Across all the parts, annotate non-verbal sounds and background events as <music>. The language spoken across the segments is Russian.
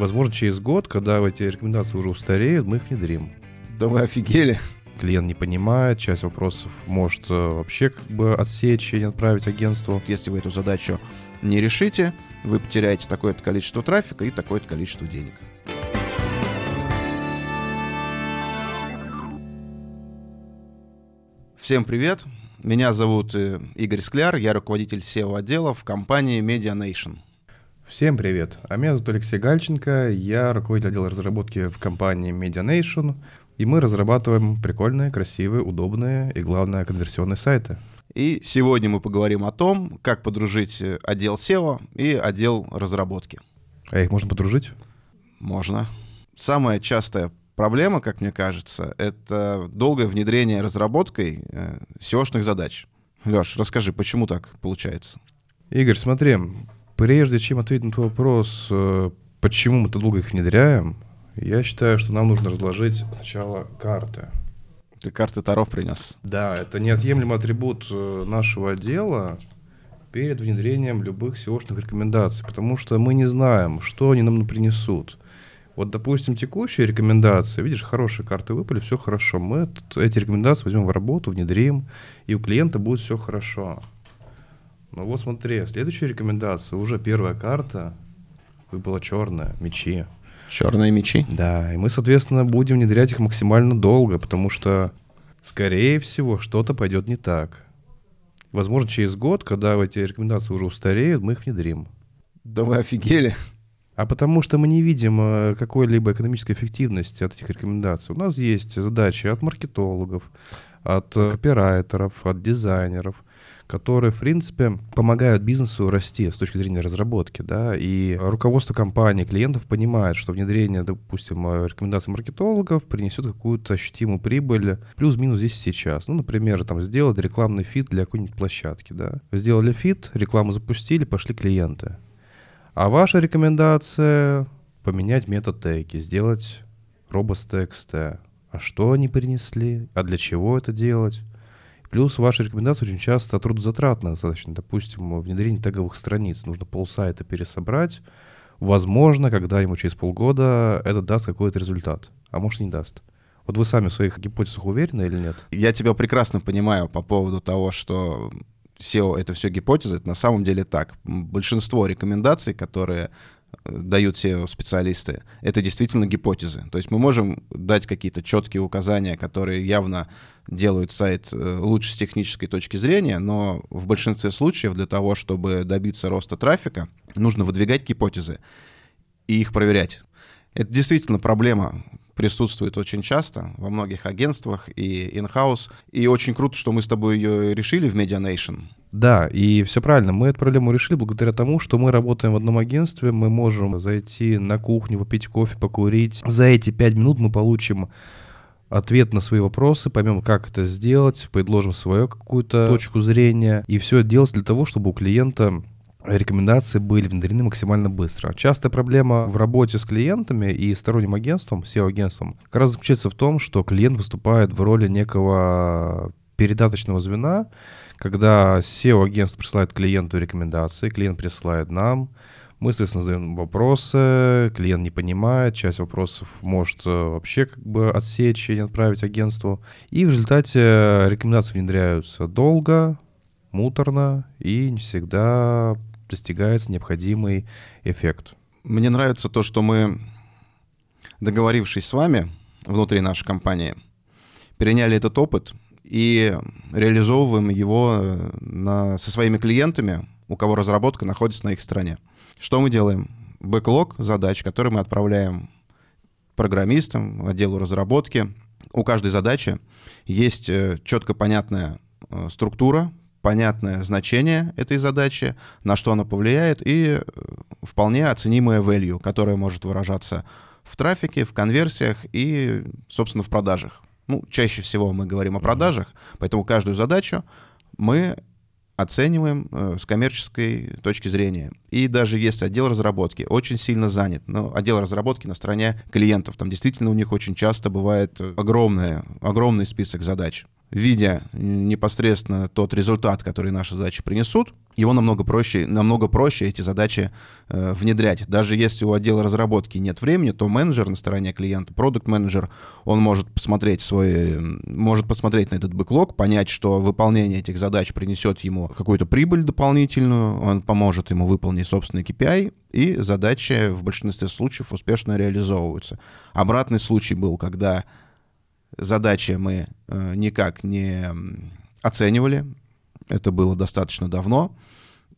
Возможно, через год, когда эти рекомендации уже устареют, мы их внедрим. Да вы офигели. Клиент не понимает, часть вопросов может э, вообще как бы отсечь и отправить агентству. Если вы эту задачу не решите, вы потеряете такое-то количество трафика и такое-то количество денег. Всем привет! Меня зовут э, Игорь Скляр, я руководитель SEO-отдела в компании Media Nation. Всем привет! А меня зовут Алексей Гальченко, я руководитель отдела разработки в компании Media Nation, и мы разрабатываем прикольные, красивые, удобные и, главное, конверсионные сайты. И сегодня мы поговорим о том, как подружить э, отдел SEO и отдел разработки. А их можно подружить? Можно. Самая частая проблема, как мне кажется, это долгое внедрение разработкой э, SEO-шных задач. Леш, расскажи, почему так получается? Игорь, смотри, прежде чем ответить на твой вопрос, э, почему мы так долго их внедряем, я считаю, что нам нужно разложить сначала карты. Ты карты Таро принес. Да, это неотъемлемый атрибут э, нашего отдела перед внедрением любых SEO-шных рекомендаций, потому что мы не знаем, что они нам принесут. Вот, допустим, текущие рекомендации, видишь, хорошие карты выпали, все хорошо. Мы эти рекомендации возьмем в работу, внедрим, и у клиента будет все хорошо. Но вот смотри, следующая рекомендация, уже первая карта выпала черная, мечи. Черные мечи? Да, и мы, соответственно, будем внедрять их максимально долго, потому что, скорее всего, что-то пойдет не так. Возможно, через год, когда эти рекомендации уже устареют, мы их внедрим. Да вы офигели а потому что мы не видим э, какой-либо экономической эффективности от этих рекомендаций. У нас есть задачи от маркетологов, от э, копирайтеров, от дизайнеров, которые, в принципе, помогают бизнесу расти с точки зрения разработки, да, и руководство компании, клиентов понимает, что внедрение, допустим, э, рекомендаций маркетологов принесет какую-то ощутимую прибыль, плюс-минус здесь сейчас. Ну, например, там, сделать рекламный фид для какой-нибудь площадки, да. Сделали фид, рекламу запустили, пошли клиенты. А ваша рекомендация — поменять метатеги, сделать робос.txt. А что они принесли? А для чего это делать? Плюс ваши рекомендации очень часто трудозатратны достаточно. Допустим, внедрение теговых страниц. Нужно полсайта пересобрать. Возможно, когда ему через полгода это даст какой-то результат. А может, не даст. Вот вы сами в своих гипотезах уверены или нет? Я тебя прекрасно понимаю по поводу того, что SEO — это все гипотезы, это на самом деле так. Большинство рекомендаций, которые дают SEO-специалисты, это действительно гипотезы. То есть мы можем дать какие-то четкие указания, которые явно делают сайт э, лучше с технической точки зрения, но в большинстве случаев для того, чтобы добиться роста трафика, нужно выдвигать гипотезы и их проверять. Это действительно проблема присутствует очень часто во многих агентствах и in-house. И очень круто, что мы с тобой ее решили в Medianation. Да, и все правильно. Мы эту проблему решили благодаря тому, что мы работаем в одном агентстве, мы можем зайти на кухню, попить кофе, покурить. За эти пять минут мы получим ответ на свои вопросы, поймем, как это сделать, предложим свою какую-то точку зрения. И все делать для того, чтобы у клиента рекомендации были внедрены максимально быстро. Частая проблема в работе с клиентами и сторонним агентством, SEO-агентством, как раз заключается в том, что клиент выступает в роли некого передаточного звена, когда SEO-агентство присылает клиенту рекомендации, клиент присылает нам, мы, соответственно, задаем вопросы, клиент не понимает, часть вопросов может э, вообще как бы отсечь и не отправить агентству. И в результате рекомендации внедряются долго, муторно и не всегда достигается необходимый эффект. Мне нравится то, что мы, договорившись с вами внутри нашей компании, переняли этот опыт и реализовываем его э, на, со своими клиентами, у кого разработка находится на их стороне. Что мы делаем? Бэклог задач, которые мы отправляем программистам, отделу разработки. У каждой задачи есть э, четко понятная э, структура, понятное значение этой задачи, на что она повлияет, и вполне оценимое value, которое может выражаться в трафике, в конверсиях и, собственно, в продажах. Ну, чаще всего мы говорим о продажах, поэтому каждую задачу мы оцениваем э, с коммерческой точки зрения. И даже если отдел разработки очень сильно занят, но отдел разработки на стороне клиентов, там действительно у них очень часто бывает огромное, огромный список задач видя непосредственно тот результат, который наши задачи принесут, его намного проще, намного проще эти задачи э, внедрять. Даже если у отдела разработки нет времени, то менеджер на стороне клиента, продукт менеджер он может посмотреть свой, может посмотреть на этот бэклог, понять, что выполнение этих задач принесет ему какую-то прибыль дополнительную, он поможет ему выполнить собственный KPI, и задачи в большинстве случаев успешно реализовываются. Обратный случай был, когда задачи мы э, никак не оценивали. Это было достаточно давно.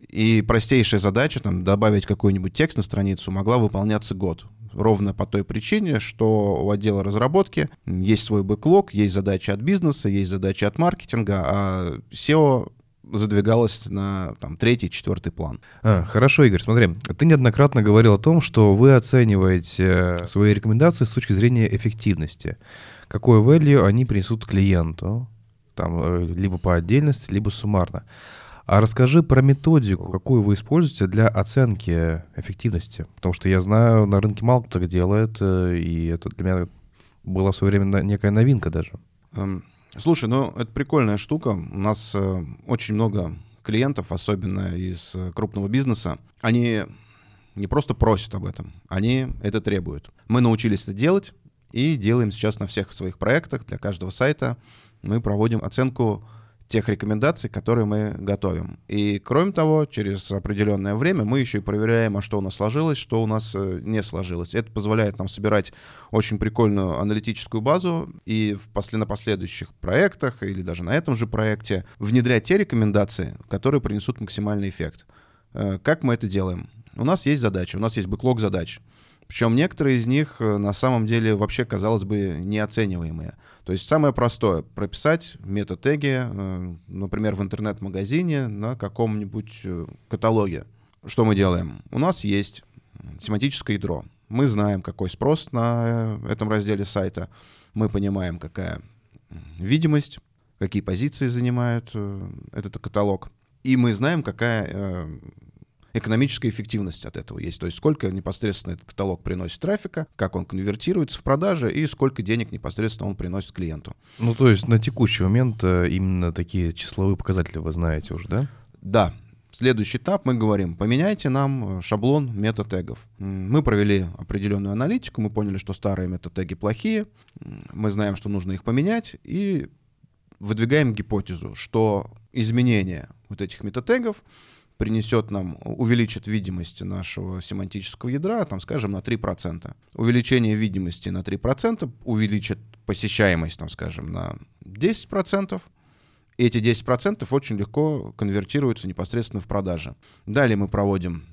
И простейшая задача, там, добавить какой-нибудь текст на страницу, могла выполняться год. Ровно по той причине, что у отдела разработки есть свой бэклог, есть задачи от бизнеса, есть задачи от маркетинга, а SEO задвигалось на там, третий, четвертый план. А, хорошо, Игорь, смотри, ты неоднократно говорил о том, что вы оцениваете свои рекомендации с точки зрения эффективности какой value они принесут клиенту, там, э, либо по отдельности, либо суммарно. А расскажи про методику, какую вы используете для оценки эффективности. Потому что я знаю, на рынке мало кто так делает, э, и это для меня была в свое время некая новинка даже. Слушай, ну это прикольная штука. У нас э, очень много клиентов, особенно из крупного бизнеса. Они не просто просят об этом, они это требуют. Мы научились это делать, и делаем сейчас на всех своих проектах для каждого сайта. Мы проводим оценку тех рекомендаций, которые мы готовим. И кроме того, через определенное время мы еще и проверяем, а что у нас сложилось, что у нас э, не сложилось. Это позволяет нам собирать очень прикольную аналитическую базу и после, на последующих проектах или даже на этом же проекте внедрять те рекомендации, которые принесут максимальный эффект. Э, как мы это делаем? У нас есть задача, у нас есть бэклог задач. Причем некоторые из них э, на самом деле вообще, казалось бы, неоцениваемые. То есть самое простое — прописать метатеги, э, например, в интернет-магазине на каком-нибудь э, каталоге. Что мы делаем? У нас есть семантическое ядро. Мы знаем, какой спрос на этом разделе сайта. Мы понимаем, какая видимость, какие позиции занимает этот каталог. И мы знаем, какая экономическая эффективность от этого есть. То есть сколько непосредственно этот каталог приносит трафика, как он конвертируется в продаже и сколько денег непосредственно он приносит клиенту. Ну, то есть на текущий момент э, именно такие числовые показатели вы знаете уже, да? Да. Следующий этап мы говорим, поменяйте нам э, шаблон метатегов. Мы провели определенную аналитику, мы поняли, что старые метатеги плохие, мы знаем, что нужно их поменять, и выдвигаем гипотезу, что изменение вот этих метатегов принесет нам, увеличит видимость нашего семантического ядра, там, скажем, на 3%. Увеличение видимости на 3% увеличит посещаемость, там, скажем, на 10%. И эти 10% очень легко конвертируются непосредственно в продажи. Далее мы проводим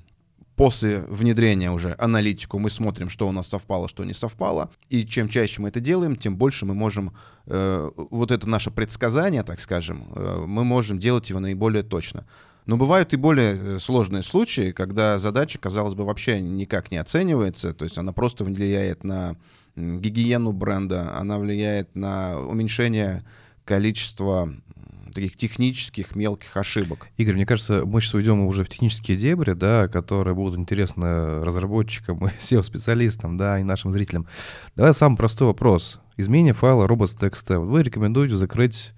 после внедрения уже аналитику мы смотрим, что у нас совпало, что не совпало. И чем чаще мы это делаем, тем больше мы можем, э, вот это наше предсказание, так скажем, э, мы можем делать его наиболее точно. Но бывают и более э, сложные случаи, когда задача, казалось бы, вообще никак не оценивается, то есть она просто влияет на гигиену бренда, она влияет на уменьшение количества таких технических мелких ошибок. Игорь, мне кажется, мы сейчас уйдем уже в технические дебри, да, которые будут интересны разработчикам и <laughs> SEO-специалистам, да, и нашим зрителям. Давай самый простой вопрос. Изменение файла robots.txt. Вы рекомендуете закрыть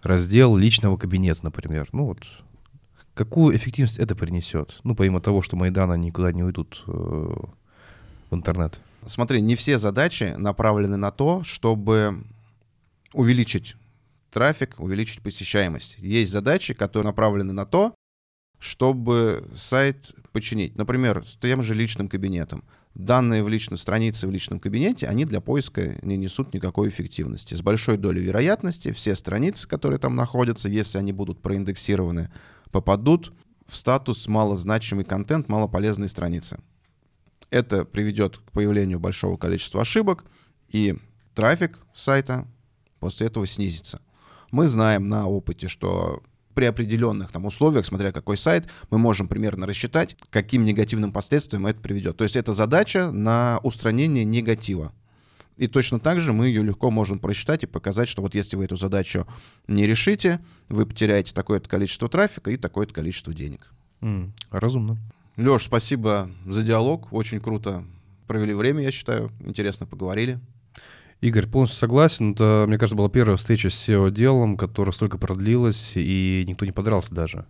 раздел личного кабинета, например. Ну вот Какую эффективность это принесет? Ну, помимо того, что данные никуда не уйдут э, в интернет. Смотри, не все задачи направлены на то, чтобы увеличить трафик, увеличить посещаемость. Есть задачи, которые направлены на то, чтобы сайт починить. Например, с тем же личным кабинетом. Данные в личной странице в личном кабинете, они для поиска не несут никакой эффективности. С большой долей вероятности все страницы, которые там находятся, если они будут проиндексированы попадут в статус малозначимый контент, малополезные страницы. Это приведет к появлению большого количества ошибок, и трафик сайта после этого снизится. Мы знаем на опыте, что при определенных там, условиях, смотря какой сайт, мы можем примерно рассчитать, каким негативным последствиям это приведет. То есть это задача на устранение негатива. И точно так же мы ее легко можем просчитать и показать, что вот если вы эту задачу не решите, вы потеряете такое-то количество трафика и такое-то количество денег. Mm, разумно. Леш, спасибо за диалог. Очень круто провели время, я считаю. Интересно поговорили. Игорь, полностью согласен. Это, мне кажется, была первая встреча с SEO-делом, которая столько продлилась, и никто не подрался даже.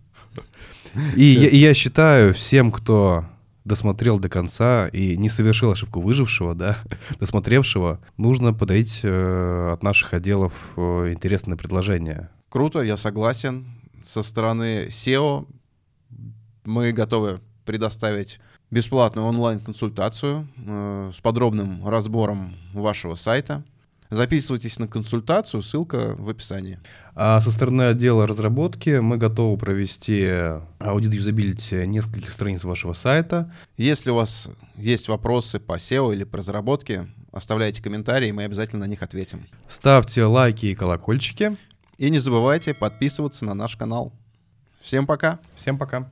И я, и я считаю, всем, кто досмотрел до конца и не совершил ошибку выжившего, да, <laughs> досмотревшего, нужно подарить э, от наших отделов э, интересное предложение. Круто, я согласен. Со стороны SEO мы готовы предоставить бесплатную онлайн-консультацию э, с подробным разбором вашего сайта. Записывайтесь на консультацию, ссылка в описании. А со стороны отдела разработки мы готовы провести аудит юзабилити нескольких страниц вашего сайта. Если у вас есть вопросы по SEO или по разработке, оставляйте комментарии, мы обязательно на них ответим. Ставьте лайки и колокольчики. И не забывайте подписываться на наш канал. Всем пока. Всем пока.